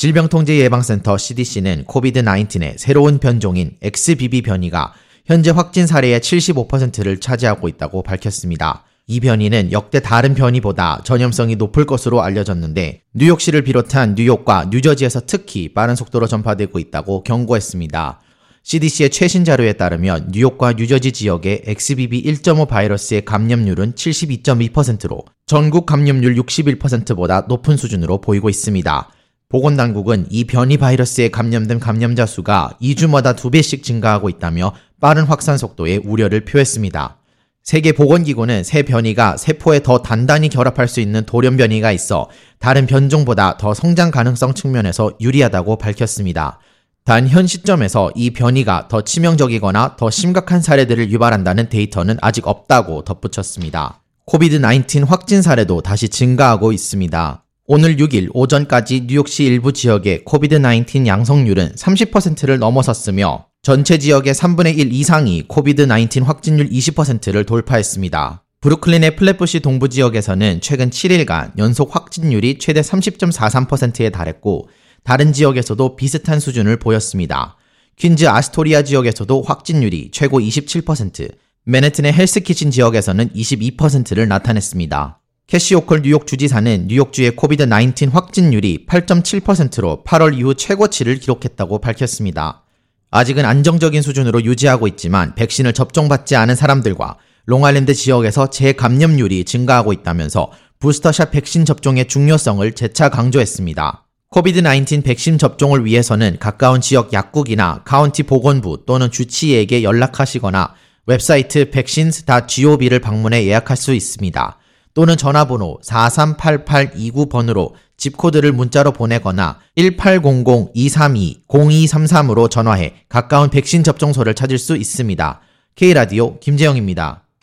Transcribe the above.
질병통제예방센터 CDC는 코비드-19의 새로운 변종인 XBB 변이가 현재 확진 사례의 75%를 차지하고 있다고 밝혔습니다. 이 변이는 역대 다른 변이보다 전염성이 높을 것으로 알려졌는데 뉴욕시를 비롯한 뉴욕과 뉴저지에서 특히 빠른 속도로 전파되고 있다고 경고했습니다. CDC의 최신 자료에 따르면 뉴욕과 뉴저지 지역의 XBB 1.5 바이러스의 감염률은 72.2%로 전국 감염률 61%보다 높은 수준으로 보이고 있습니다. 보건당국은 이 변이 바이러스에 감염된 감염자 수가 2주마다 2배씩 증가하고 있다며 빠른 확산 속도에 우려를 표했습니다. 세계보건기구는 새 변이가 세포에 더 단단히 결합할 수 있는 돌연 변이가 있어 다른 변종보다 더 성장 가능성 측면에서 유리하다고 밝혔습니다. 단 현 시점에서 이 변이가 더 치명적이거나 더 심각한 사례들을 유발한다는 데이터는 아직 없다고 덧붙였습니다. 코비드-19 확진 사례도 다시 증가하고 있습니다. 오늘 6일 오전까지 뉴욕시 일부 지역의 코비드-19 양성률은 30%를 넘어섰으며 전체 지역의 3분의 1 이상이 코비드-19 확진율 20%를 돌파했습니다. 브루클린의 플랫부시 동부 지역에서는 최근 7일간 연속 확진율이 최대 30.43%에 달했고 다른 지역에서도 비슷한 수준을 보였습니다. 퀸즈 아스토리아 지역에서도 확진율이 최고 27%, 맨해튼의 헬스키친 지역에서는 22%를 나타냈습니다. 캐시 호컬 뉴욕 주지사는 뉴욕주의 코비드-19 확진율이 8.7%로 8월 이후 최고치를 기록했다고 밝혔습니다. 아직은 안정적인 수준으로 유지하고 있지만 백신을 접종받지 않은 사람들과 롱아일랜드 지역에서 재감염률이 증가하고 있다면서 부스터샷 백신 접종의 중요성을 재차 강조했습니다. 코비드-19 백신 접종을 위해서는 가까운 지역 약국이나 카운티 보건부 또는 주치의에게 연락하시거나 웹사이트 vaccines.gov를 방문해 예약할 수 있습니다. 또는 전화번호 438829번으로 집코드를 문자로 보내거나 1800-232-0233으로 전화해 가까운 백신 접종소를 찾을 수 있습니다. K라디오 김재영입니다.